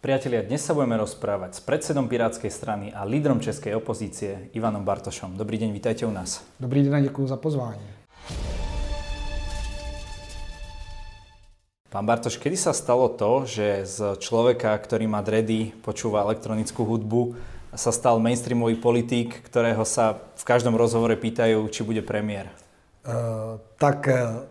Priatelia, dnes sa budeme rozprávať s predsedom Pirátskej strany a lídrom českej opozície Ivanom Bartošom. Dobrý deň, vítajte u nás. Dobrý den a děkuji za pozvání. Pán Bartoš, kedy sa stalo to, že z človeka, ktorý má dredy, počúva elektronickú hudbu, sa stal mainstreamový politik, ktorého sa v každom rozhovore pýtajú, či bude premiér? Uh, tak uh,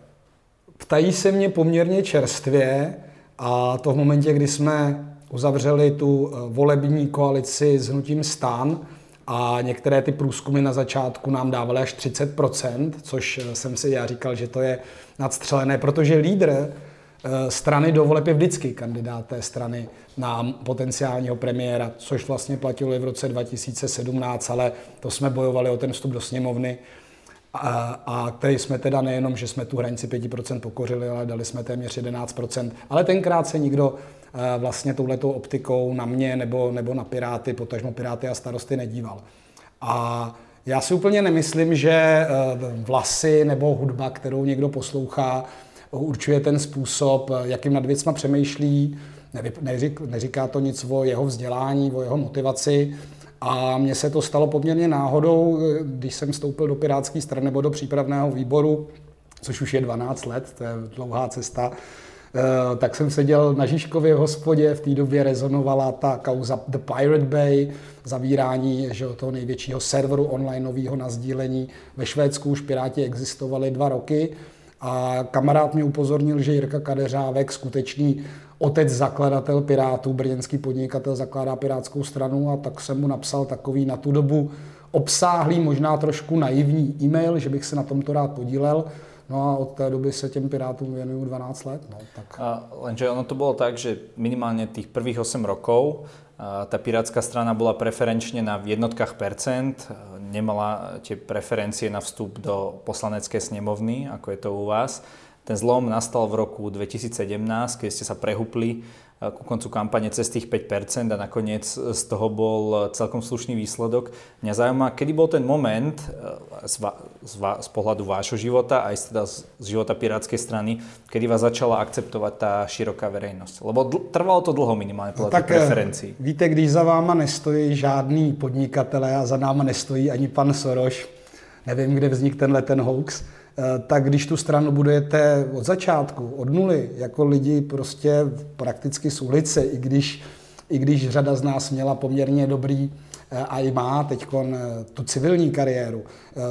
ptají se mě poměrně čerstvě a to v momentě, kdy jsme uzavřeli tu eh, volební koalici s hnutím stan a některé ty průzkumy na začátku nám dávaly až 30%, což eh, jsem si já říkal, že to je nadstřelené, protože lídr eh, strany do voleb je vždycky kandidát té strany na potenciálního premiéra, což vlastně platilo i v roce 2017, ale to jsme bojovali o ten vstup do sněmovny a, a který jsme teda nejenom, že jsme tu hranici 5% pokořili, ale dali jsme téměř 11%. Ale tenkrát se nikdo vlastně touhletou optikou na mě nebo, nebo na Piráty, potažmo Piráty a starosty nedíval. A já si úplně nemyslím, že eh, vlasy nebo hudba, kterou někdo poslouchá, určuje ten způsob, eh, jakým nad věcma přemýšlí. Neříká to nic o jeho vzdělání, o jeho motivaci. A mně se to stalo poměrně náhodou, když jsem vstoupil do Pirátské strany nebo do přípravného výboru, což už je 12 let, to je dlouhá cesta, Eh, tak jsem seděl na Žižkově hospodě, v té době rezonovala ta kauza The Pirate Bay, zavírání že, toho největšího serveru online nového na sdílení. Ve Švédsku už Piráti existovali dva roky a kamarád mě upozornil, že Jirka Kadeřávek, skutečný otec zakladatel Pirátů, brněnský podnikatel, zakládá Pirátskou stranu a tak jsem mu napsal takový na tu dobu obsáhlý, možná trošku naivní e-mail, že bych se na tomto rád podílel. No a od té doby se těm Pirátům věnuju 12 let. No, tak. A, lenže ono to bylo tak, že minimálně těch prvých 8 rokov ta Pirátska strana bola preferenčne na jednotkách percent, nemala tie preferencie na vstup do poslaneckej snemovny, ako je to u vás. Ten zlom nastal v roku 2017, keď ste sa prehupli ku koncu kampane cez tých 5% a nakoniec z toho bol celkom slušný výsledok. Mňa zaujíma, kedy bol ten moment e, z, va, z, va, z pohľadu vášho života, aj teda z života Pirátskej strany, kedy vás začala akceptovať tá široká verejnosť? Lebo dl- trvalo to dlho minimálne podľa no, tak, e, preferencií. Víte, když za váma nestojí žádný podnikatelé a za náma nestojí ani pan Soroš, nevím, kde vznik tenhle ten hoax, Eh, tak když tu stranu budujete od začátku, od nuly, jako lidi prostě prakticky z ulice, i když, i když řada z nás měla poměrně dobrý eh, a i má teď eh, tu civilní kariéru,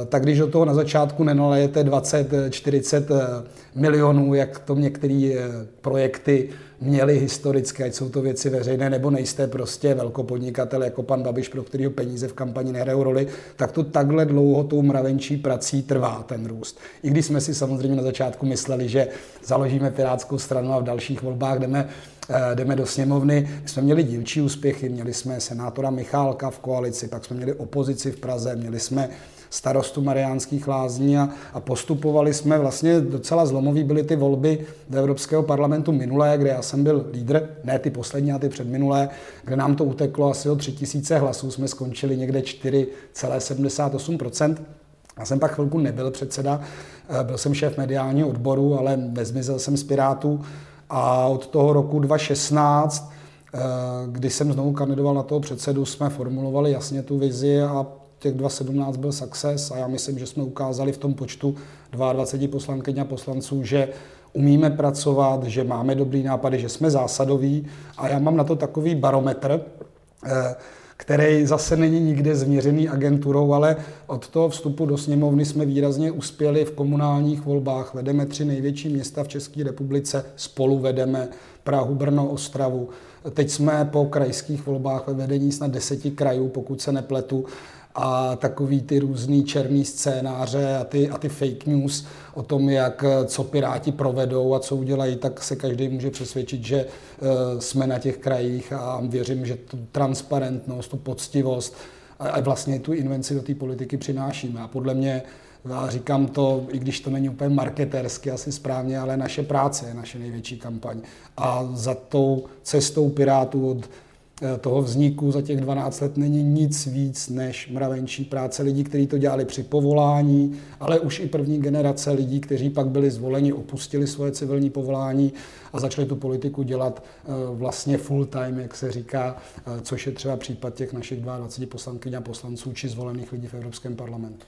tak když do toho na začátku nenalejete 20-40 milionů, jak to některé projekty měli historicky, ať jsou to věci veřejné, nebo nejste prostě velkopodnikatel jako pan Babiš, pro kterého peníze v kampani nehrajou roli, tak to takhle dlouho tou mravenčí prací trvá ten růst. I když jsme si samozřejmě na začátku mysleli, že založíme Pirátskou stranu a v dalších volbách jdeme eh, jdeme do sněmovny. My jsme měli dílčí úspěchy, měli jsme senátora Michálka v koalici, pak jsme měli opozici v Praze, měli jsme starostu Mariánských lázní a, a postupovali jsme vlastně docela zlomový byly ty volby do Evropského parlamentu minulé, kde já jsem byl lídr, ne ty poslední a ty předminulé, kde nám to uteklo asi o 3000 hlasů, jsme skončili někde 4,78%. Já jsem pak chvilku nebyl předseda, eh, byl jsem šéf mediálního odboru, ale nezmizel jsem z Pirátů a od toho roku 2016 eh, kdy jsem znovu kandidoval na toho předsedu, jsme formulovali jasně tu vizi a těch 2017 byl success a já myslím, že jsme ukázali v tom počtu 22 poslankyň a poslanců, že umíme pracovat, že máme dobrý nápady, že jsme zásadoví. A já mám na to takový barometr, eh, který zase není nikde změřený agenturou, ale od toho vstupu do sněmovny jsme výrazně uspěli v komunálních volbách. Vedeme tři největší města v České republice, spolu vedeme Prahu, Brno, Ostravu. Teď jsme po krajských volbách ve vedení snad deseti krajů, pokud se nepletu a takový ty různý černý scénáře a ty, a ty fake news o tom, jak co Piráti provedou a co udělají, tak se každý může přesvědčit, že uh, jsme na těch krajích a věřím, že tu transparentnost, tu poctivost a, vlastně tu invenci do té politiky přinášíme. A podle mě já říkám to, i když to není úplně marketersky asi správně, ale naše práce je naše největší kampaň. A za tou cestou Pirátů od Eh, toho vzniku za těch 12 let není nic víc než mravenčí práce lidí, kteří to dělali při povolání, ale už i první generace lidí, kteří pak byli zvoleni, opustili svoje civilní povolání a začali tu politiku dělat eh, vlastně full time, jak se říká, eh, což je třeba případ těch našich 22 poslankyň a poslanců či zvolených lidí v Evropském parlamentu.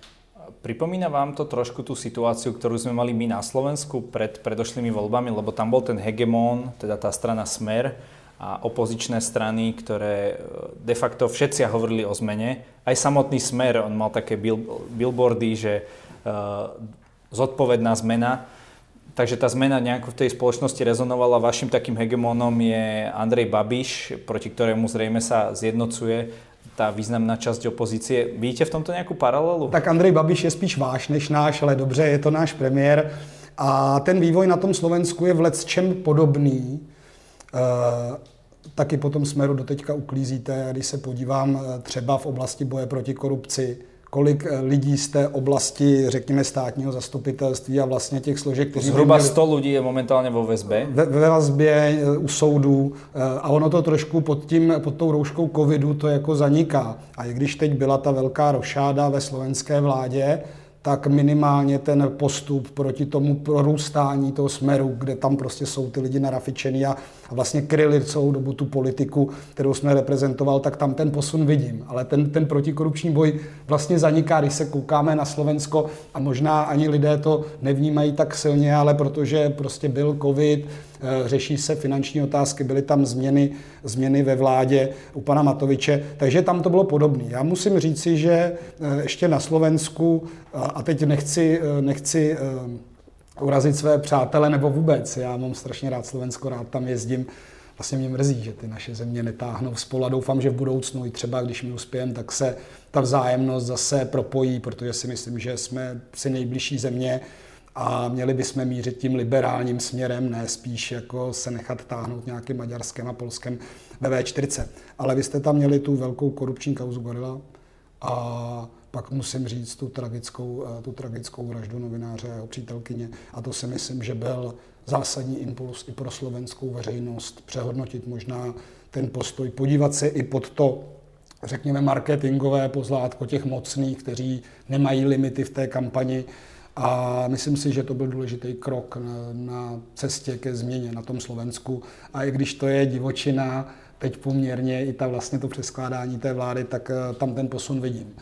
Pripomína vám to trošku tú situáciu, ktorú sme mali my na Slovensku pred predošlými voľbami, lebo tam bol ten hegemón, teda tá strana Smer, a opozičné strany, ktoré e, de facto všetci hovorili o zmene. Aj samotný Smer, on mal také billboardy, že uh, zodpovedná zmena. Takže tá zmena nejako v tej spoločnosti rezonovala. Vašim takým hegemónom je Andrej Babiš, proti ktorému zrejme sa zjednocuje tá významná časť opozície. Vidíte v tomto nejakú paralelu? Tak Andrej Babiš je spíš váš než náš, ale dobře, je to náš premiér. A ten vývoj na tom Slovensku je v čem podobný. Uh, taky potom smeru doteďka uklízíte. Když se podívám eh, třeba v oblasti boje proti korupci, kolik eh, lidí z té oblasti, řekněme, státního zastupitelství a vlastně těch složek, kteří... Zhruba 100 lidí je momentálně vo vazbě? Ve, ve vazbě eh, u soudů a ono to trošku pod, tím, pod tou rouškou covidu to jako zaniká. A i když teď byla ta velká rošáda ve slovenské vládě, tak minimálně ten postup proti tomu prorůstání toho smeru, kde tam prostě jsou ty lidi narafičený a, a vlastně kryli celou dobu tu politiku, kterou jsme reprezentoval, tak tam ten posun vidím. Ale ten, ten protikorupční boj vlastně zaniká, když se koukáme na Slovensko a možná ani lidé to nevnímají tak silně, ale protože prostě byl covid, řeší se finanční otázky, byly tam změny, změny ve vládě u pana Matoviče, takže tam to bylo podobné. Já musím říci, že eh, ještě na Slovensku, a teď nechci, eh, nechci urazit své přátele nebo vůbec, já mám strašně rád Slovensko, rád tam jezdím, vlastně mě mrzí, že ty naše země netáhnou spolu a doufám, že v budoucnu i třeba, když my uspějeme, tak se ta vzájemnost zase propojí, protože si myslím, že jsme si nejbližší země a měli bychom mířit tím liberálním směrem, ne spíš jako se nechat táhnout nějakým maďarském a polském ve V4. Ale vy jste tam měli tu velkou korupční kauzu Gorila a pak musím říct tu tragickou, eh, tu tragickou vraždu novináře a jeho přítelkyně. A to si myslím, že byl zásadní impuls i pro slovenskou veřejnost přehodnotit možná ten postoj, podívat se i pod to, řekněme, marketingové pozlátko těch mocných, kteří nemají limity v té kampani, a myslím si, že to byl důležitý krok na, cestě ke změně na tom Slovensku. A i když to je divočina, teď poměrně i ta vlastně to přeskládání té vlády, tak eh, tam ten posun vidím.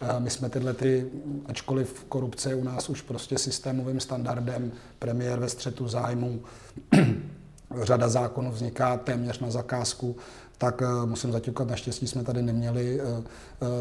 Eh, my jsme tyhle ty, ačkoliv korupce je u nás už prostě systémovým standardem, premiér ve střetu zájmu, řada zákonů vzniká téměř na zakázku, tak eh, musím zaťukat, naštěstí jsme tady neměli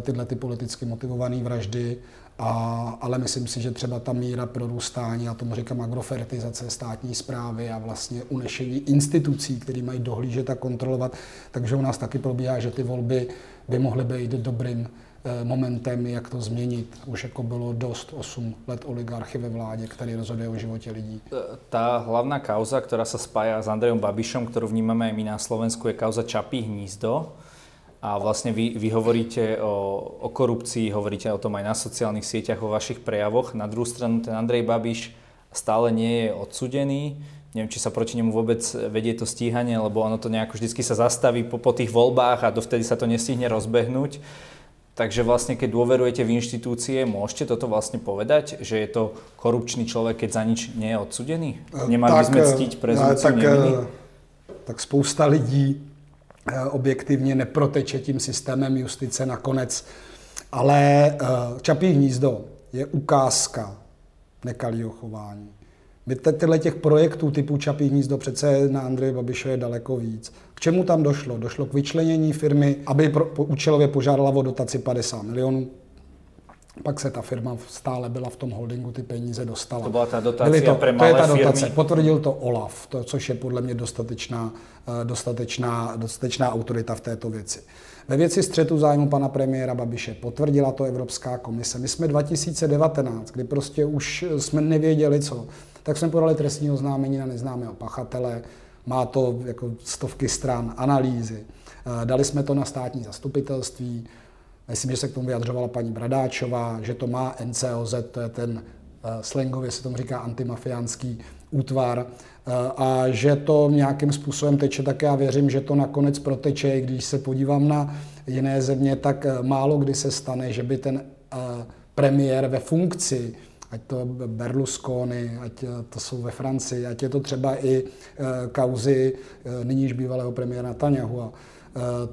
tyhle ty politicky motivované vraždy a, ale myslím si, že třeba ta míra prorůstání, a tomu říkám agrofertizace státní zprávy a vlastně unešení institucí, které mají dohlížet a kontrolovat, takže u nás taky probíhá, že ty volby by mohly být dobrým eh, momentem, jak to změnit. Už jako bylo dost 8 let oligarchy ve vládě, který rozhoduje o životě lidí. Ta hlavná kauza, která se spája s Andrejom Babišom, kterou vnímáme i my na Slovensku, je kauza Čapí hnízdo a vlastne vy, vy hovoríte o, o korupcii, hovoríte o tom aj na sociálnych sieťach, vo vašich prejavoch. Na druhú stranu ten Andrej Babiš stále nie je odsudený. Neviem, či sa proti nemu vôbec vedie to stíhanie, lebo ono to nejako vždycky sa zastaví po, po tých voľbách a dovtedy sa to nestihne rozbehnúť. Takže vlastne, keď dôverujete v inštitúcie, môžete toto vlastne povedať, že je to korupčný človek, keď za nič nie je odsudený? Nemali by sme ctiť prezumciu tak, neviny? Tak spousta lidí Eh, objektivně neproteče tím systémem justice nakonec. Ale eh, Čapí hnízdo je ukázka nekalého chování. My tyhle těch projektů typu Čapí hnízdo přece na Andreje Babiše je daleko víc. K čemu tam došlo? Došlo k vyčlenění firmy, aby pro, po, účelově požádala o dotaci 50 milionů. Pak se ta firma stále byla v tom holdingu, ty peníze dostala. To byla ta dotace to, pre malé to je ta dotace. Firmy. Potvrdil to OLAF, to, což je podle mě dostatečná, eh, dostatečná, dostatečná autorita v této věci. Ve věci střetu zájmu pana premiéra Babiše potvrdila to Evropská komise. My jsme 2019, kdy prostě už jsme nevěděli co, tak jsme podali trestní oznámení na neznámého pachatele, má to jako stovky stran analýzy. Eh, dali jsme to na státní zastupitelství, Myslím, že se k tomu vyjadřovala paní Bradáčová, že to má NCOZ, to je ten slangově se tomu říká antimafiánský útvar, a že to nějakým způsobem teče, tak já věřím, že to nakonec proteče. Když se podívám na jiné země, tak málo kdy se stane, že by ten premiér ve funkci ať to Berlusconi, ať to jsou ve Francii, ať je to třeba i kauzy nyníž bývalého premiéra Netanyahu,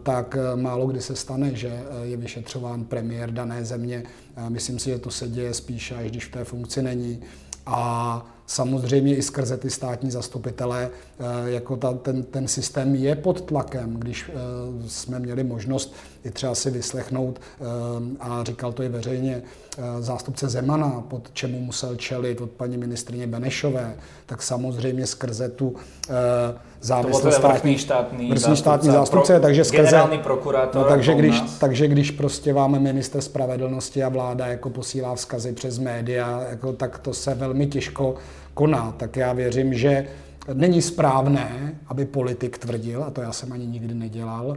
tak málo kdy se stane, že je vyšetřován premiér dané země. Myslím si, že to se děje spíše, až když v té funkci není. A samozřejmě i skrze ty státní zastupitele, eh, jako ta, ten, ten systém je pod tlakem, když eh, jsme měli možnost i třeba si vyslechnout, eh, a říkal to i veřejně, zástupce Zemana, pod čemu musel čelit od paní ministrině Benešové, tak samozřejmě skrze tu závislost státní, štátní, vrstní státní zástupce, pro, takže skrze, generální prokurátor. No, takže, když, takže když prostě vám minister spravedlnosti a vláda jako posílá vzkazy přes média, jako, tak to se velmi těžko koná. Tak já věřím, že není správné, aby politik tvrdil, a to já jsem ani nikdy nedělal,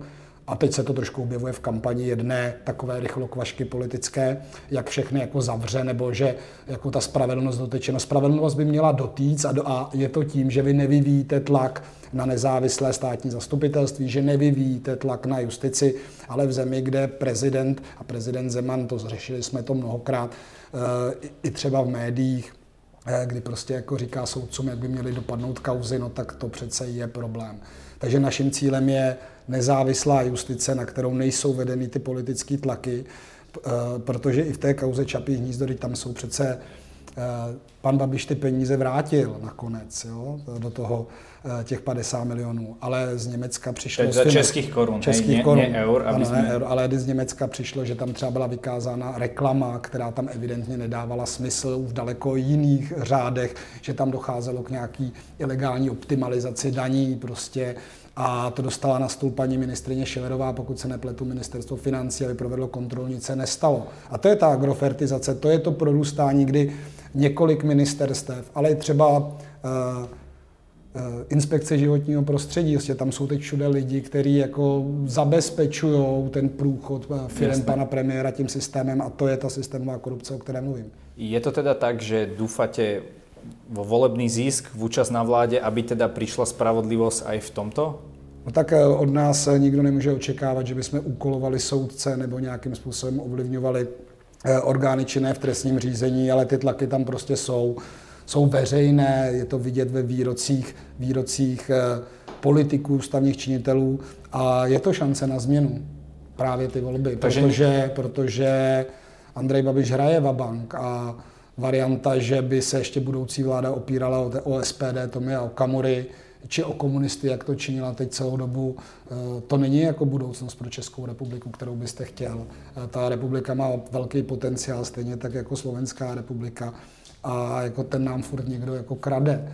a teď se to trošku objevuje v kampani jedné takové rychlokvašky politické, jak všechny jako zavře, nebo že jako ta spravedlnost doteče. No spravedlnost by měla dotýct a, do, a je to tím, že vy nevyvíjíte tlak na nezávislé státní zastupitelství, že nevyvíjíte tlak na justici, ale v zemi, kde prezident a prezident Zeman, to zřešili jsme to mnohokrát, eh, i třeba v médiích, kdy prostě jako říká soudcům, jak by měly dopadnout kauzy, no tak to přece je problém. Takže naším cílem je nezávislá justice, na kterou nejsou vedeny ty politické tlaky, eh, protože i v té kauze Čapí hnízdo, tam jsou přece pan Babiš ty peníze vrátil nakonec jo, do toho Eh, těch 50 milionů, ale z Německa přišlo... Teď za českých korun, českých ne, korun, ne eur, aby ano, jsme... ne eur, ale z Německa přišlo, že tam třeba byla vykázána reklama, která tam evidentně nedávala smysl v daleko jiných řádech, že tam docházelo k nějaký ilegální optimalizaci daní prostě a to dostala na stůl paní ministrině Šelerová, pokud se nepletu ministerstvo financí, aby provedlo kontrolu, nic se nestalo. A to je ta agrofertizace, to je to prorůstání, kdy několik ministerstev, ale i třeba uh, inspekce životního prostředí. Vlastně tam jsou teď všude lidi, kteří jako zabezpečují ten průchod eh, firm pana premiéra tím systémem a to je ta systémová korupce, o které mluvím. Je to teda tak, že dúfate vo volebný zisk v účast na vládě, aby teda přišla spravodlivost aj v tomto? No tak eh, od nás nikdo nemůže očekávat, že bychom úkolovali soudce nebo nějakým způsobem ovlivňovali orgány činné v trestním řízení, ale ty tlaky tam prostě jsou jsou veřejné, je to vidět ve výrocích, výrocích eh, politiků, ústavních činitelů a je to šance na změnu právě ty volby, Takže... protože, protože Andrej Babiš hraje vabank a varianta, že by se ještě budoucí vláda opírala o, o SPD, Tomia Okamury, či o komunisty, jak to činila teď celou dobu, eh, to není jako budoucnost pro Českou republiku, kterou byste chtěl. Eh, ta republika má velký potenciál, stejně tak jako Slovenská republika a jako ten nám furt někdo jako krade.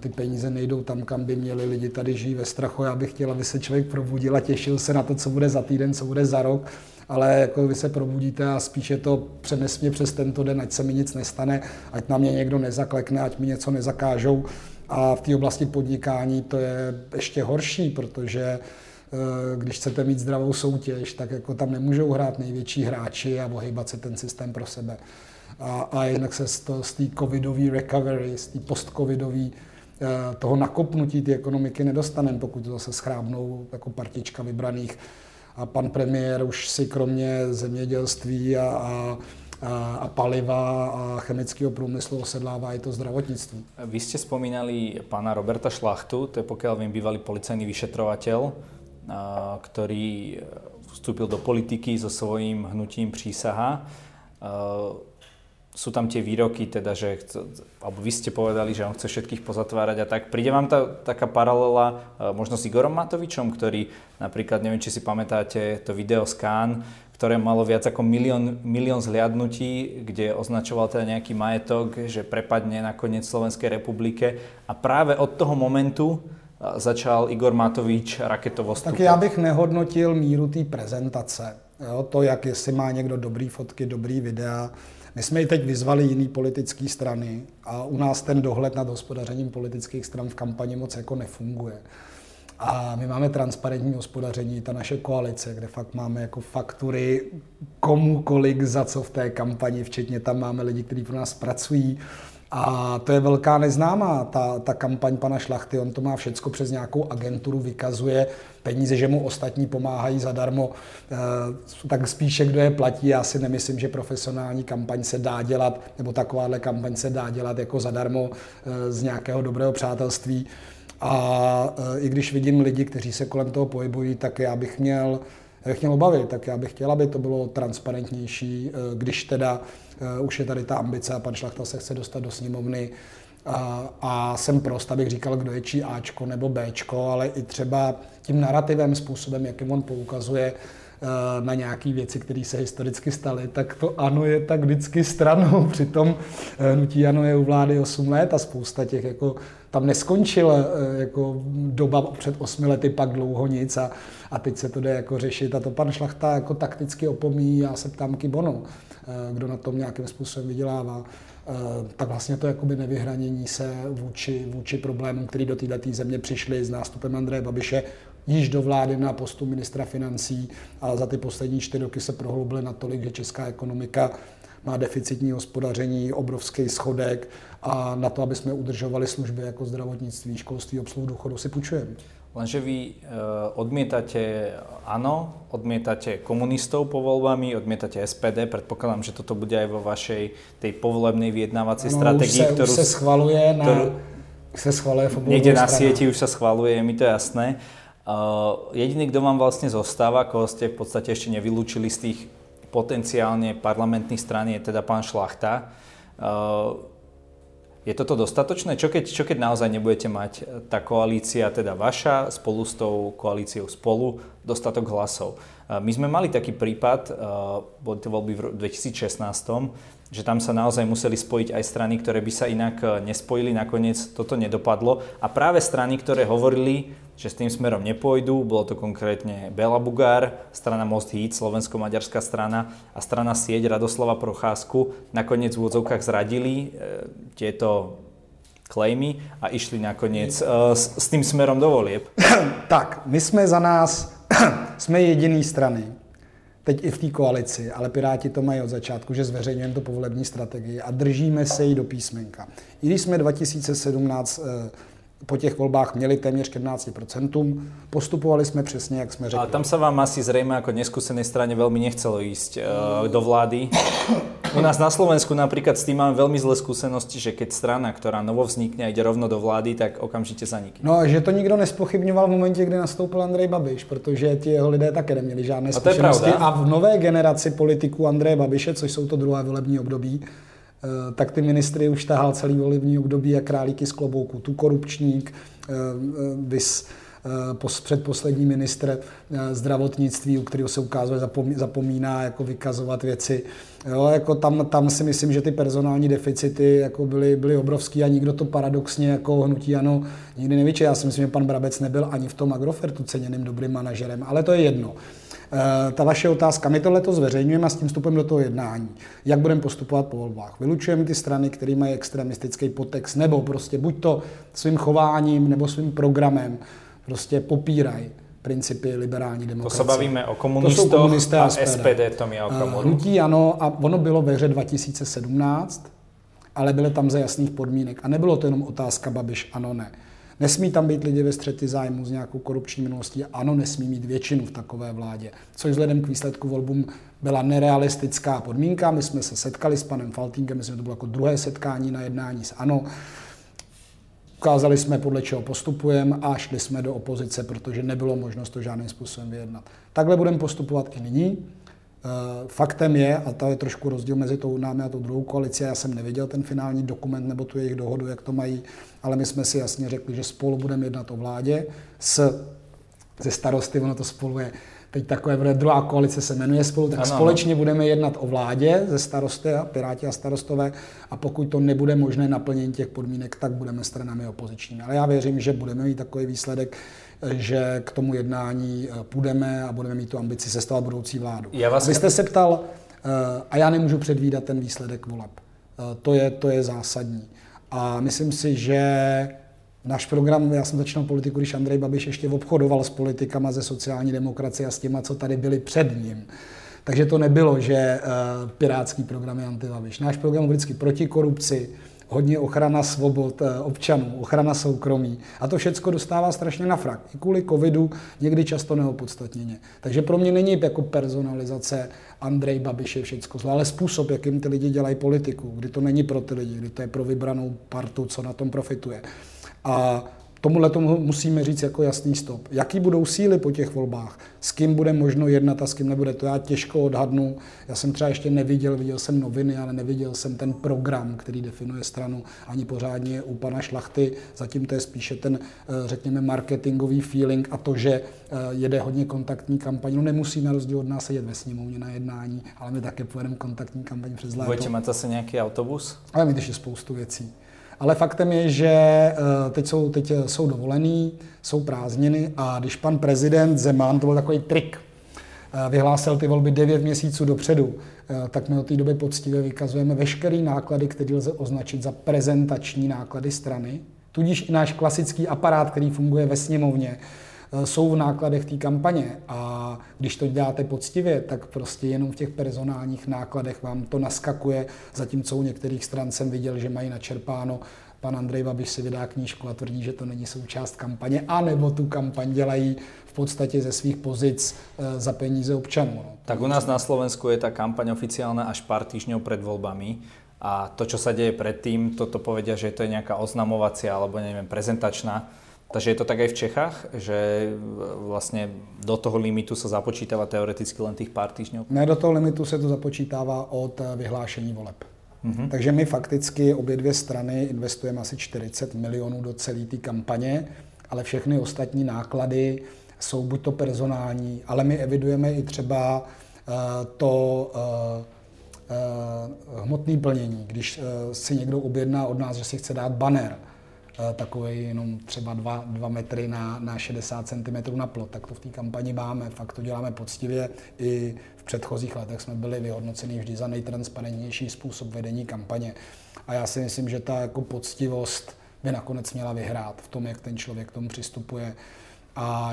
Ty peníze nejdou tam, kam by měli lidi tady žijí ve strachu. Já bych chtěl, aby se člověk probudil a těšil se na to, co bude za týden, co bude za rok, ale jako vy se probudíte a spíše to přenes mě přes tento den, ať se mi nic nestane, ať na mě někdo nezaklekne, ať mi něco nezakážou. A v té oblasti podnikání to je ještě horší, protože eh, když chcete mít zdravou soutěž, tak jako tam nemůžou hrát největší hráči a ohýbat se ten systém pro sebe a, a jednak se z, to, z té covidové recovery, z té post-covidové eh, toho nakopnutí té ekonomiky nedostaneme, pokud to zase schrábnou jako partička vybraných. A pan premiér už si kromě zemědělství a, a a paliva a chemického průmyslu osedlává i to zdravotnictví. Vy jste spomínali pana Roberta Šlachtu, to je pokud vím bývalý policajný vyšetrovateľ, který vstúpil do politiky so svojím hnutím přísaha sú tam tie výroky, teda, že chce, alebo vy ste povedali, že on chce všetkých pozatvárať a tak. Príde vám tá taká paralela e, možno s Igorom Matovičom, ktorý napríklad, neviem, či si pamätáte to video Scan, ktoré malo viac ako milión, milión zhliadnutí, kde označoval teda nejaký majetok, že prepadne nakoniec Slovenskej republike a práve od toho momentu e, začal Igor Matovič raketovo stúpať. Tak já bych nehodnotil míru té prezentace. Jo, to, jak jestli má někdo dobrý fotky, dobrý videa, my jsme i teď vyzvali jiný politické strany a u nás ten dohled nad hospodařením politických stran v kampani moc jako nefunguje. A my máme transparentní hospodaření, ta naše koalice, kde fakt máme jako faktury komu kolik za co v té kampani, včetně tam máme lidi, kteří pro nás pracují. A to je velká neznámá, ta, ta kampaň pana Šlachty, on to má všecko přes nějakou agenturu, vykazuje peníze, že mu ostatní pomáhají zadarmo, e, tak spíše kdo je platí, já si nemyslím, že profesionální kampaň se dá dělat, nebo takováhle kampaň se dá dělat jako zadarmo e, z nějakého dobrého přátelství. A e, i když vidím lidi, kteří se kolem toho pohybují, tak já bych měl, já bych měl obavy, tak já bych chtěl, aby to bylo transparentnější, když teda už je tady ta ambice a pan Šlachta se chce dostat do sněmovny, a, a jsem prost, abych říkal, kdo je čí Ačko nebo Bčko, ale i třeba tím narrativem, způsobem, jakým on poukazuje na nějaké věci, které se historicky staly, tak to ano je tak vždycky stranou. Přitom nutí ano je u vlády 8 let a spousta těch jako tam neskončil eh, jako doba před osmi lety, pak dlouho nic a, a teď se to jde jako řešit. A to pan Šlachta jako takticky opomíjí, já se ptám Kibono, eh, kdo na tom nějakým způsobem vydělává. Eh, tak vlastně to jakoby nevyhranění se vůči, vůči problémům, který do této země přišly s nástupem Andreje Babiše, již do vlády na postu ministra financí a za ty poslední čtyři roky se prohloubily natolik, že česká ekonomika má deficitní hospodaření, obrovský schodek a na to, aby jsme udržovali služby jako zdravotnictví, školství, obsluhu důchodu si půjčujeme. Lenže vy uh, odmietate áno, odmietate komunistov po voľbami, odmietate SPD, predpokladám, že toto bude aj vo vašej tej povolebnej vyjednávacej ano, stratégii, už se, ktorú... Už se schvaluje na... Ktorú, se schvaluje v Niekde na sieti už sa schvaluje, je mi to jasné. Uh, jediný, kto vám vlastne zostáva, koho ste v podstate ešte nevylúčili z tých potenciálne parlamentných strán, je teda pán Šlachta. Uh, je toto dostatočné? Čo keď, čo keď naozaj nebudete mať e, tá koalícia, teda vaša, spolu s tou koalíciou spolu, dostatok hlasov? My sme mali taký prípad, e, boli to voľby v 2016, že tam sa naozaj museli spojiť aj strany, ktoré by sa inak nespojili, nakoniec toto nedopadlo. A práve strany, ktoré hovorili, že s tým smerom nepôjdu. Bolo to konkrétne Bela Bugár, strana Most Hit, slovensko-maďarská strana a strana Sieť Radoslava Procházku nakoniec v úvodzovkách zradili e, tieto klejmy a išli nakoniec s, s tým smerom do volieb. Tak, my jsme za nás, jsme jediný strany, teď i v té koalici, ale Piráti to mají od začátku, že zveřejňujeme to povolební strategii a držíme se jí do písmenka. I když jsme 2017 po těch volbách měli téměř 14%. Postupovali jsme přesně, jak jsme řekli. Ale tam se vám asi zřejmě jako neskusené straně velmi nechcelo jít uh, do vlády. U nás na Slovensku například s tím máme velmi zlé zkušenosti, že keď strana, která novo vznikne a jde rovno do vlády, tak okamžitě zanikne. No a že to nikdo nespochybňoval v momentě, kdy nastoupil Andrej Babiš, protože ti jeho lidé také neměli žádné zkušenosti. A, a v nové generaci politiků Andreje Babiše, což jsou to druhé volební období, Eh, tak ty ministry už tahal celý volební období jak králíky z klobouku. Tu korupčník, eh, eh, vys předposlední ministr zdravotnictví, u kterého se ukázalo, zapomíná jako vykazovat věci. Jo, jako tam, tam si myslím, že ty personální deficity jako byly, byly obrovský a nikdo to paradoxně jako hnutí ano nikdy nevyče. Já si myslím, že pan Brabec nebyl ani v tom Agrofertu ceněným dobrým manažerem, ale to je jedno. Eh, ta vaše otázka, my tohle to zveřejňujeme a s tím vstupem do toho jednání. Jak budeme postupovat po volbách? Vylučujeme ty strany, které mají extremistický potext, nebo prostě buď to svým chováním nebo svým programem prostě popírají principy liberální demokracie. To se bavíme o komunistech a, a SPD. SPD to mi o komu. Hnutí ano, a ono bylo ve hře 2017, ale byly tam za jasných podmínek. A nebylo to jenom otázka Babiš, ano, ne. Nesmí tam být lidi ve střety zájmu s nějakou korupční minulostí. Ano, nesmí mít většinu v takové vládě, což vzhledem k výsledku volbům byla nerealistická podmínka. My jsme se setkali s panem Faltínkem, myslím, že to bylo jako druhé setkání na jednání s ANO. Ukázali jsme, podle čeho postupujeme a šli jsme do opozice, protože nebylo možnost to žádným způsobem vyjednat. Takhle budeme postupovat i nyní. Eh, faktem je, a to je trošku rozdíl mezi tou námi a tou druhou koalicí, já jsem neviděl ten finální dokument nebo tu jejich dohodu, jak to mají, ale my jsme si jasně řekli, že spolu budeme jednat o vládě s, ze starosty, ono to spolu je teď takové, bude druhá koalice se jmenuje spolu, tak ano, společně ano. budeme jednat o vládě ze starosty a Piráti a starostové a pokud to nebude možné naplnění těch podmínek, tak budeme stranami opozičními. Ale já věřím, že budeme mít takový výsledek, že k tomu jednání eh, půjdeme a budeme mít tu ambici sestavovat budoucí vládu. Já vás... Vy jste se ptal, eh, a já nemůžu předvídat ten výsledek voleb. Eh, to je, to je zásadní. A myslím si, že náš program, já jsem začínal politiku, když Andrej Babiš ještě obchodoval s politikama ze sociální demokracie a s těma, co tady byli před ním. Takže to nebylo, že pirátský program je antibabiš. Náš program je vždycky proti korupci, hodně ochrana svobod eh, občanů, ochrana soukromí. A to všechno dostává strašně na frak. I kvůli covidu, někdy často neopodstatněně. Takže pro mě není jako personalizace Andrej Babiš je všecko zlo, ale způsob, jakým ty lidi dělají politiku, kdy to není pro ty lidi, kdy to je pro vybranou partu, co na tom profituje. A tomuhle tomu musíme říct jako jasný stop. Jaký budou síly po těch volbách? S kým bude možno jednat a s kým nebude? To já těžko odhadnu. Já jsem třeba ještě neviděl, viděl jsem noviny, ale neviděl jsem ten program, který definuje stranu ani pořádně u pana Šlachty. Zatím to je spíše ten, eh, řekněme, marketingový feeling a to, že eh, jede hodně kontaktní kampaň. No nemusí na rozdíl od nás sedět ve sněmovně na jednání, ale my také pojedeme kontaktní kampaň přes léto. Budete mít zase nějaký autobus? Ale mít ještě spoustu věcí. Ale faktem je, že eh, teď jsou, teď jsou dovolený, jsou prázdniny a když pan prezident Zeman, to byl takový trik, eh, vyhlásil ty volby 9 měsíců dopředu, eh, tak my od té doby poctivě vykazujeme veškeré náklady, které lze označit za prezentační náklady strany, tudíž i náš klasický aparát, který funguje ve sněmovně, Eh, jsou v nákladech té kampaně a když to děláte poctivě, tak prostě jenom v těch personálních nákladech vám to naskakuje, zatímco u některých stran jsem viděl, že mají načerpáno pan Andrej Babiš si vydá knížku a tvrdí, že to není součást kampaně, anebo tu kampaň dělají v podstatě ze svých pozic eh, za peníze občanů. No. Tak u nás na Slovensku je ta kampaň oficiálna až pár týždňov pred voľbami a to, čo sa deje predtým, toto povedia, že to je nejaká oznamovacia alebo neviem, prezentačná takže je to tak aj v Čechách, že vlastně do toho limitu se započítává teoreticky len těch pár týždňů? Ne, do toho limitu se to započítává od eh, vyhlášení voleb. Mm-hmm. Takže my fakticky obě dvě strany investujeme asi 40 milionů do celé té kampaně, ale všechny ostatní náklady jsou buď to personální, ale my evidujeme i třeba uh, to uh, uh, hmotné plnění. Když uh, si někdo objedná od nás, že si chce dát banner, Eh, takový jenom třeba 2, 2 metry na, na 60 cm na plot, tak to v té kampani máme, fakt to děláme poctivě. I v předchozích letech jsme byli vyhodnoceni vždy za nejtransparentnější způsob vedení kampaně. A já si myslím, že ta jako poctivost by nakonec měla vyhrát v tom, jak ten člověk k tomu přistupuje a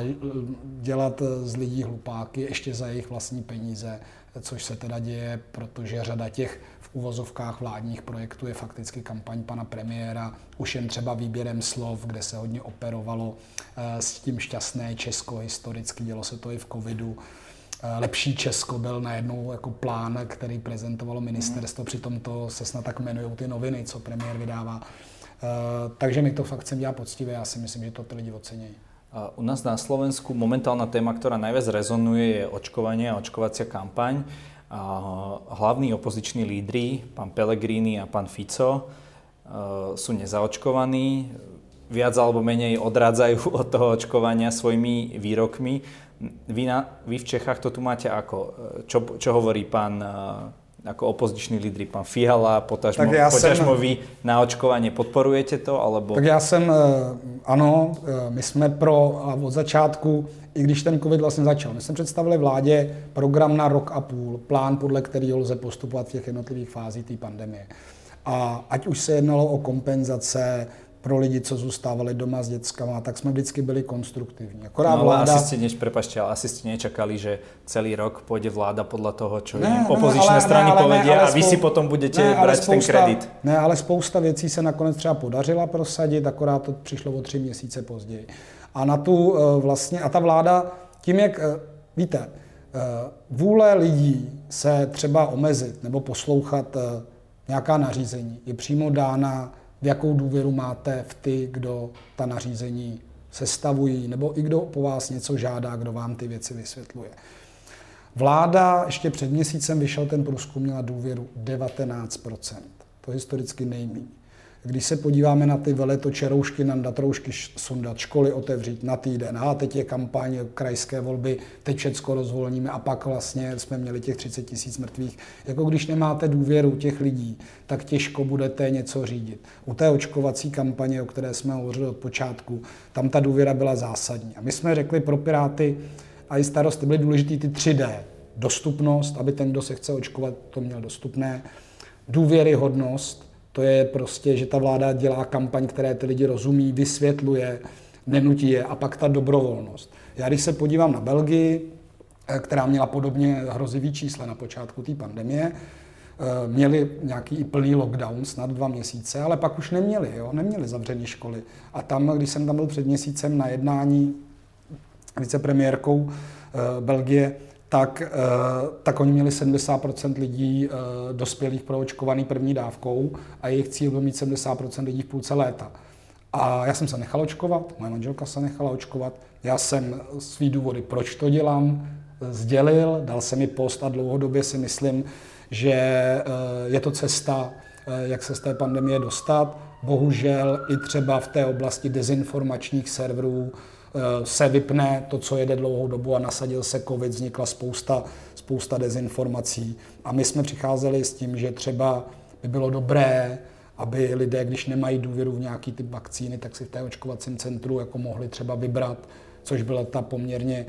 dělat z lidí hlupáky ještě za jejich vlastní peníze, což se teda děje, protože řada těch uvozovkách vládních projektů je fakticky kampaň pana premiéra, už jen třeba výběrem slov, kde se hodně operovalo eh, s tím šťastné Česko historicky, dělo se to i v covidu. Eh, lepší Česko byl najednou jako plán, který prezentovalo ministerstvo, mm. přitom to se snad tak jmenují ty noviny, co premiér vydává. Eh, takže mi to fakt chcem dělat poctivě, já si myslím, že to ty lidi ocení. U nás na Slovensku momentálna téma, ktorá najviac rezonuje, je očkovanie a očkovacia kampaň hlavní opoziční lídry, pán Pellegrini a pán Fico, e, sú nezaočkovaní, viac alebo menej odrádzajú od toho očkovania svojimi výrokmi. Vy, na, vy v Čechách to tu máte ako? E, čo, čo hovorí pán e, ako opoziční lídry, pan Fiala, potažmo, tak já potažmo jsem, vy na očkování podporujete to, alebo... Tak já jsem, ano, my jsme pro a od začátku i když ten covid vlastně začal. My jsme představili vládě program na rok a půl, plán, podle kterého lze postupovat v těch jednotlivých fázích té pandemie. A ať už se jednalo o kompenzace pro lidi, co zůstávali doma s dětskama, tak jsme vždycky byli konstruktivní. Akorát no, ale vláda... asi ste, než, prepačte, ale asi ste nečakali, že celý rok půjde vláda podle toho, čo ne, im opozičné strany ne, povedia a vy spou... si potom budete ne, brať spousta, ten kredit. Ne, ale spousta věcí se nakonec třeba podařila prosadit, akorát to přišlo o tři měsíce později. A na tu eh, vlastně, a ta vláda tím, jak, eh, víte, eh, vůle lidí se třeba omezit nebo poslouchat nějaká nařízení je přímo dána, jakou důvěru máte v ty, kdo ta nařízení sestavují, nebo i kdo po vás něco žádá, kdo vám ty věci vysvětluje. Vláda ještě před měsícem vyšel ten průzkum, měla důvěru 19%. To historicky nejméně. Když se podíváme na ty veletoče roušky, nandat roušky, sundat, školy otevřít na týden, a teď je kampaň krajské volby, teď všecko rozvolníme a pak vlastně jsme měli těch 30 tisíc mrtvých. Jako když nemáte důvěru těch lidí, tak těžko budete něco řídit. U té očkovací kampaně, o které jsme hovořili od počátku, tam ta důvěra byla zásadní. A my jsme řekli pro Piráty, a i starosty byly důležité ty 3D. Dostupnost, aby ten, kdo se chce očkovat, to měl dostupné. Důvěryhodnost, To je prostě, že ta vláda dělá kampaň, které ty lidi rozumí, vysvětluje, nenutí je a pak ta dobrovolnost. Já když se podívám na Belgii, eh, která měla podobně hrozivý čísla na počátku té pandemie, eh, měli nějaký plný lockdown, snad dva měsíce, ale pak už neměli, jo? neměli zavřené školy. A tam, když jsem tam byl před měsícem na jednání vicepremiérkou eh, Belgie, tak, tak oni měli 70% lidí dospělých proočkovaný první dávkou a jejich cíl byl mít 70% lidí v půlce léta. A já jsem se nechal očkovat, moje manželka se nechala očkovat. Já jsem svý důvody, proč to dělám, sdělil, dal jsem mi post a dlouhodobě si myslím, že eh, je to cesta, eh, jak se z té pandemie dostat. Bohužel i třeba v té oblasti dezinformačních serverů eh, se vypne to, co jede dlouhou dobu a nasadil se covid, vznikla spousta, spousta dezinformací. A my jsme přicházeli s tím, že třeba by bylo dobré aby lidé, když nemají důvěru v nějaký typ vakcíny, tak si v té očkovacím centru jako mohli třeba vybrat, což byla ta poměrně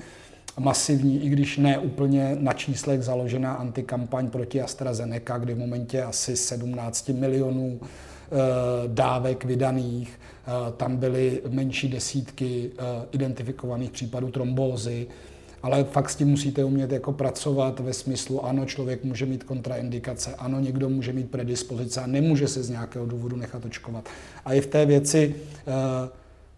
masivní, i když ne úplně na číslech založená antikampaň proti AstraZeneca, kdy v momentě asi 17 milionů eh, dávek vydaných, eh, tam byly menší desítky eh, identifikovaných případů trombózy, ale fakt s tím musíte umět jako pracovat ve smyslu, ano, člověk může mít kontraindikace, ano, někdo může mít predispozice a nemůže se z nějakého důvodu nechat očkovat. A i v té věci eh,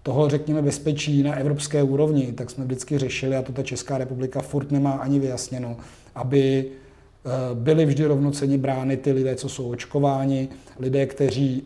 toho, řekněme, bezpečí na evropské úrovni, tak jsme vždycky řešili, a to ta Česká republika furt nemá ani vyjasněno, aby eh, byly vždy rovnoceni brány ty lidé, co jsou očkováni, lidé, kteří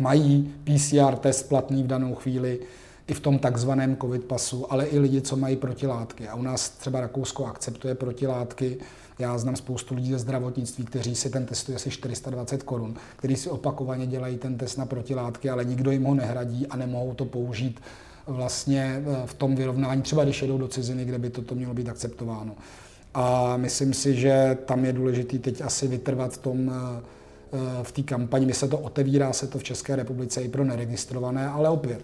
mají PCR test platný v danou chvíli, i v tom takzvaném covid pasu, ale i lidi, co mají protilátky. A u nás třeba Rakousko akceptuje protilátky. Já znám spoustu lidí ze zdravotnictví, kteří si ten testují asi 420 korun, kteří si opakovaně dělají ten test na protilátky, ale nikdo jim ho nehradí a nemohou to použít vlastně eh, v tom vyrovnání, třeba když jedou do ciziny, kde by toto mělo být akceptováno. A myslím si, že tam je důležité teď asi vytrvat v tom, eh, v té kampani. My se to otevírá se to v České republice i pro neregistrované, ale opět,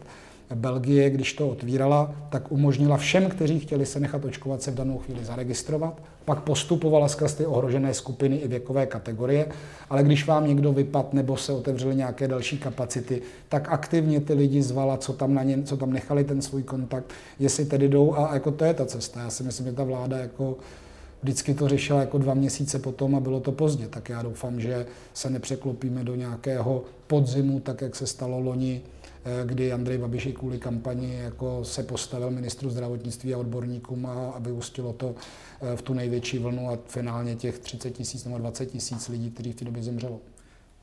Belgie, když to otvírala, tak umožnila všem, kteří chtěli se nechat očkovat, se v danou chvíli zaregistrovat. Pak postupovala skrz ty ohrožené skupiny i věkové kategorie, ale když vám někdo vypad nebo se otevřely nějaké další kapacity, tak aktivně ty lidi zvala, co tam, na ně, co tam nechali ten svůj kontakt, jestli tedy jdou a jako to je ta cesta. Já si myslím, že ta vláda jako vždycky to řešila jako dva měsíce potom a bylo to pozdě. Tak já doufám, že se nepřeklopíme do nějakého podzimu, tak jak se stalo loni Eh, kdy Andrej Babiš kvůli kampani jako se postavil ministru zdravotnictví a odborníkům a, vyústilo to eh, v tu největší vlnu a finálně těch 30 tisíc nebo 20 tisíc lidí, kteří v té době zemřelo.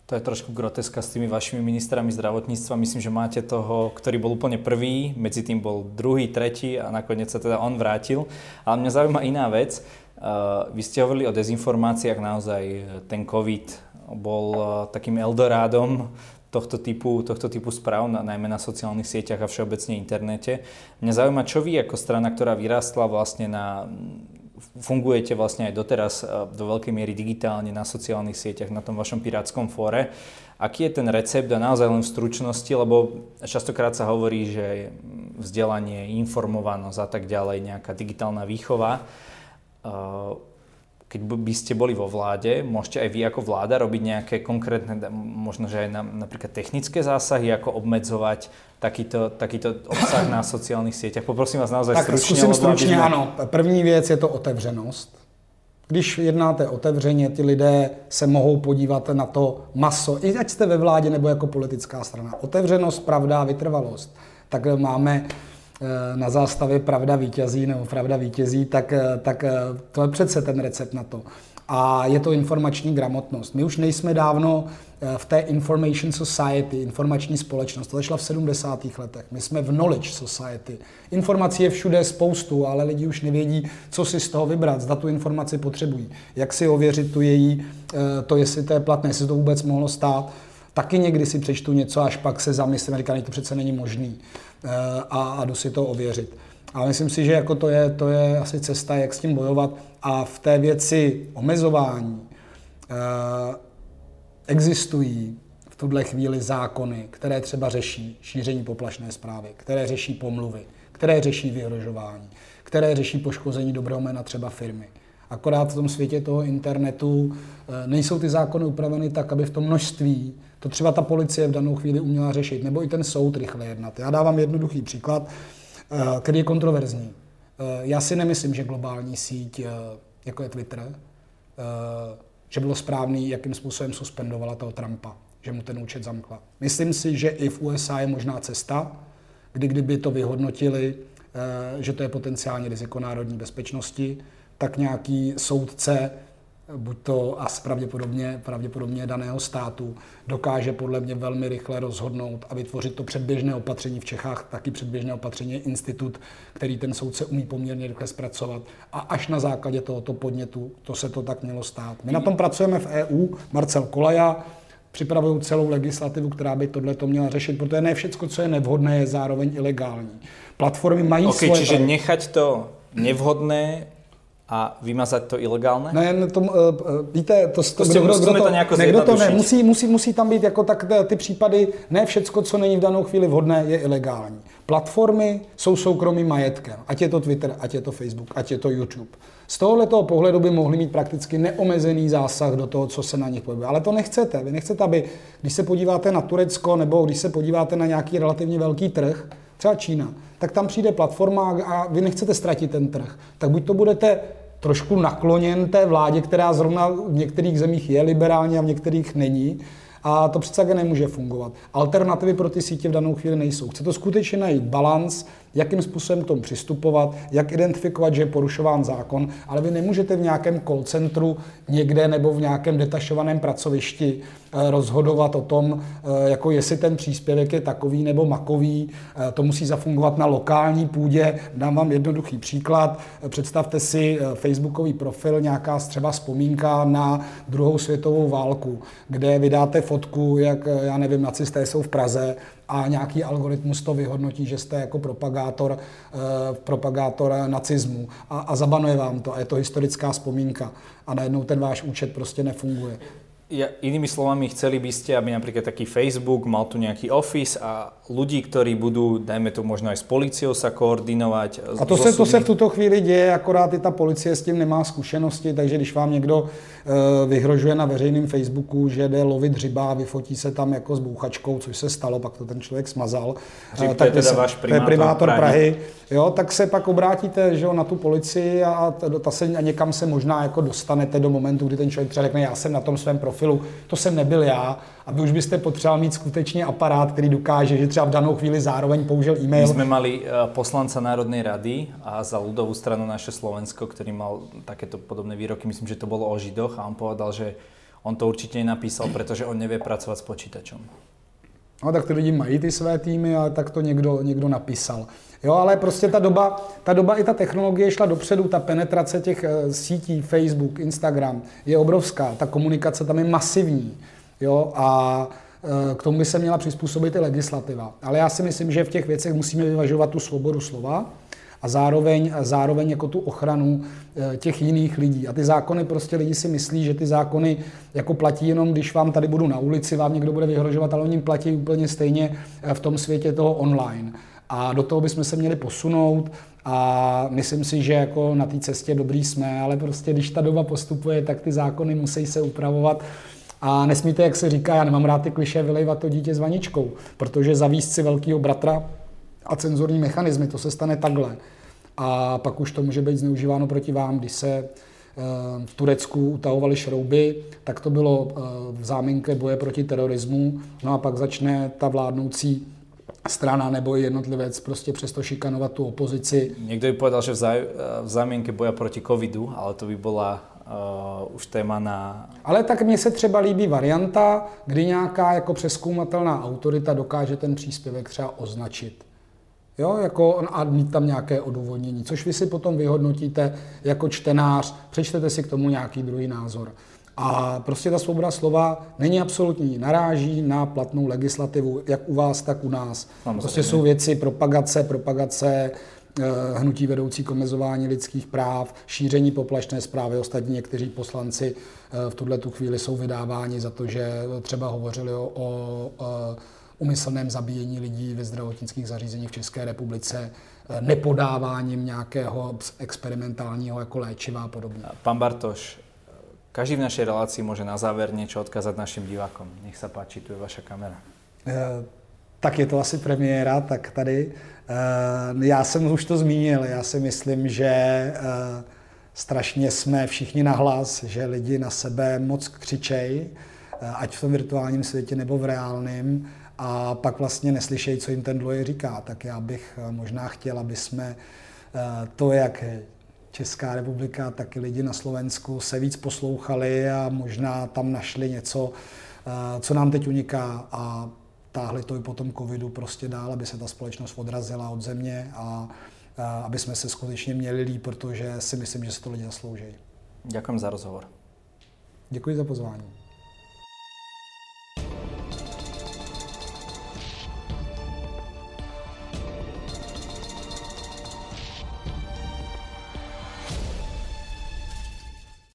To je trošku groteska s tými vašimi ministrami zdravotníctva. Myslím, že máte toho, ktorý bol úplne prvý, medzi tým bol druhý, tretí a nakoniec sa teda on vrátil. Ale mňa zaujíma iná vec. Uh, vy ste hovorili o dezinformáciách, naozaj ten COVID bol uh, takým Eldorádom tohto typu, tohto typu správ, na, najmä na sociálnych sieťach a všeobecne internete. Mňa zaujíma, čo vy ako strana, ktorá vyrástla vlastne na fungujete vlastne aj doteraz do veľkej miery digitálne na sociálnych sieťach, na tom vašom pirátskom fóre. Aký je ten recept a naozaj len v stručnosti, lebo častokrát sa hovorí, že vzdelanie, informovanosť a tak ďalej, nejaká digitálna výchova keď by ste boli vo vláde, môžete aj vy ako vláda robiť nejaké konkrétne, možno že aj na, napríklad technické zásahy, ako obmedzovať takýto, takýto obsah na sociálnych sieťach. Poprosím vás naozaj tak, stručně. Zkusím stručně, jsme... ano. První věc je to otevřenost. Když jednáte otevřeně, ti lidé se mohou podívat na to maso, i ať jste ve vládě nebo jako politická strana. Otevřenost, pravda vytrvalost. Tak máme Eh, na zástavě pravda vítězí nebo pravda vítězí, tak, eh, tak eh, to je přece ten recept na to. A je to informační gramotnost. My už nejsme dávno v té information society, informační společnost. To začala v 70. letech. My jsme v knowledge society. Informací je všude spoustu, ale lidi už nevědí, co si z toho vybrat, zda tu informaci potřebují. Jak si ověřit tu její, to, jestli to je platné, jestli to vůbec mohlo stát. Taky někdy si přečtu něco, až pak se zamyslím a říkám, to přece není možný. Eh, a, a jdu si to ověřit. A myslím si, že jako to, je, to je asi cesta, jak s tím bojovat. A v té věci omezování eh, existují v tuhle chvíli zákony, které třeba řeší šíření poplašné zprávy, které řeší pomluvy, které řeší vyhrožování, které řeší poškození dobrého jména třeba firmy. Akorát v tom světě toho internetu eh, nejsou ty zákony upraveny tak, aby v tom množství To třeba ta policie v danou chvíli uměla řešit, nebo i ten soud rychle jednat. Já dávám jednoduchý příklad, eh, který je kontroverzní. Eh, já si nemyslím, že globální síť, jako je Twitter, že bylo správný, jakým způsobem suspendovala toho Trumpa, že mu ten účet zamkla. Myslím si, že i v USA je možná cesta, kdy kdyby to vyhodnotili, že to je potenciální riziko národní bezpečnosti, tak nějaký soudce buď to a pravděpodobně, pravděpodobně daného státu, dokáže podle mě velmi rychle rozhodnout a vytvořit to předběžné opatření v Čechách, taky předběžné opatření je institut, který ten soudce umí poměrně rychle zpracovat. A až na základě tohoto podnětu, to se to tak mělo stát. My na tom pracujeme v EU, Marcel Kolaja, připravují celou legislativu, která by tohle to měla řešit, protože ne všechno, co je nevhodné, je zároveň ilegální. Platformy mají okay, svoje... čiže nechať to nevhodné a vymazat to ilegálne? Ne, to, uh, víte, to, to, kdo, kdo, kdo to, to někdo to ne, musí, musí, musí tam být jako tak ty případy, ne všecko, co není v danou chvíli vhodné, je ilegální. Platformy jsou soukromým majetkem, ať je to Twitter, ať je to Facebook, ať je to YouTube. Z tohoto pohledu by mohli mít prakticky neomezený zásah do toho, co se na nich pohybuje. Ale to nechcete. Vy nechcete, aby, když se podíváte na Turecko nebo když se podíváte na nějaký relativně velký trh, třeba Čína, tak tam přijde platforma a vy nechcete ztratit ten trh. Tak buď to budete trošku nakloněn té vládě, která zrovna v některých zemích je liberální a v některých není. A to přece nemůže fungovat. Alternativy pro ty sítě v danou chvíli nejsou. Chce to skutečně najít balans, jakým způsobem k tomu přistupovat, jak identifikovat, že je porušován zákon, ale vy nemůžete v nějakém call centru někde nebo v nějakém detašovaném pracovišti eh, rozhodovat o tom, eh, jako jestli ten příspěvek je takový nebo makový. Eh, to musí zafungovat na lokální půdě. Dám vám jednoduchý příklad. Představte si facebookový profil, nějaká třeba vzpomínka na druhou světovou válku, kde vydáte fotku, jak, já nevím, nacisté jsou v Praze a nějaký algoritmus to vyhodnotí, že jste jako propagátor, eh, propagátor nacismu a, a zabanuje vám to a je to historická vzpomínka a najednou ten váš účet prostě nefunguje. Ja, inými slovami, chceli by ste, aby napríklad taký Facebook mal tu nejaký office a ľudí, ktorí budú, dajme to možno aj s policiou sa koordinovať. A to se, to se v tuto chvíli děje, akorát i ta policie s tím nemá zkušenosti, takže když vám někdo e, vyhrožuje na veřejném Facebooku, že jde lovit hřiba a vyfotí se tam jako s bouchačkou, což se stalo, pak to ten člověk smazal. Hřib, tak to je teda váš primátor, primátor Prahy. Prahy. Jo, tak se pak obrátíte že jo, na tu policii a, ta se, a někam se možná jako dostanete do momentu, kdy ten člověk třeba řekne, já jsem na tom svém profilu, to jsem nebyl já, a vy už byste potřeboval mít skutečně aparát, který dokáže, že třeba v danou chvíli zároveň použil e-mail. My jsme mali eh, poslanca Národnej rady a za ľudovú stranu naše Slovensko, který mal takéto podobné výroky, myslím, že to bylo o Židoch a on povedal, že on to určitě nenapísal, protože on nevie pracovat s počítačem. No tak ty lidi mají ty své týmy, ale tak to někdo, někdo napísal. Jo, ale prostě ta doba, ta doba i ta technologie šla dopředu, ta penetrace těch uh, sítí, Facebook, Instagram je obrovská, ta komunikace tam je masivní. Jo, a uh, k tomu by se měla přizpůsobit i legislativa. Ale já si myslím, že v těch věcech musíme vyvažovat tu svobodu slova, a zároveň, a zároveň jako tu ochranu uh, těch jiných lidí. A ty zákony prostě lidi si myslí, že ty zákony jako platí jenom, když vám tady budu na ulici, vám někdo bude vyhrožovat, ale oni platí úplně stejně v tom světě toho online. A do toho bychom se měli posunout a myslím si, že jako na té cestě dobrý jsme, ale prostě když ta doba postupuje, tak ty zákony musí se upravovat. A nesmíte, jak se říká, já nemám rád ty kliše, vylejvat to dítě s vaničkou, protože zavíst si velkýho bratra a cenzurní mechanismy, to se stane takhle. A pak už to může být zneužíváno proti vám, když se eh, v Turecku utahovali šrouby, tak to bylo eh, v záminke boje proti terorismu. No a pak začne ta vládnoucí strana nebo jednotlivec prostě přesto šikanovat tu opozici. Někdo by povedal, že v, zá, v zámienke boja proti covidu, ale to by byla uh, už téma na... Ale tak mně se třeba líbí varianta, kdy nějaká jako přeskoumatelná autorita dokáže ten příspěvek třeba označit. Jo, jako a mít tam nějaké odůvodnění, což vy si potom vyhodnotíte jako čtenář, přečtete si k tomu nějaký druhý názor. A prostě ta svoboda slova není absolutní, naráží na platnou legislativu, jak u vás, tak u nás. Samozřejmě. Prostě jsou věci propagace, propagace, eh, hnutí vedoucí k omezování lidských práv, šíření poplašné zprávy. Ostatní někteří poslanci eh, v tuhle tu chvíli jsou vydáváni za to, že třeba hovořili o, o umyslném zabíjení lidí ve zdravotnických zařízeních v České republice, eh, nepodáváním nějakého experimentálního jako léčiva a podobně. Pan Bartoš, Každý v našej relácii môže na záver niečo odkázať našim divákom. Nech sa páči, tu je vaša kamera. E, tak je to asi premiéra, tak tady. E, já jsem už to zmínil, já si myslím, že e, strašně jsme všichni nahlas, že lidi na sebe moc křičej, ať v tom virtuálním světě nebo v reálném, a pak vlastně neslyšejí, co jim ten dlouhý říká. Tak já bych možná chtěl, aby jsme to, jak Česká republika, tak i lidi na Slovensku se víc poslouchali a možná tam našli něco, eh, co nám teď uniká a táhli to i po tom covidu prostě dál, aby se ta společnost odrazila od země a, a aby jsme se skutečně měli líp, protože si myslím, že se to lidi zaslouží. Děkuji za rozhovor. Děkuji za pozvání.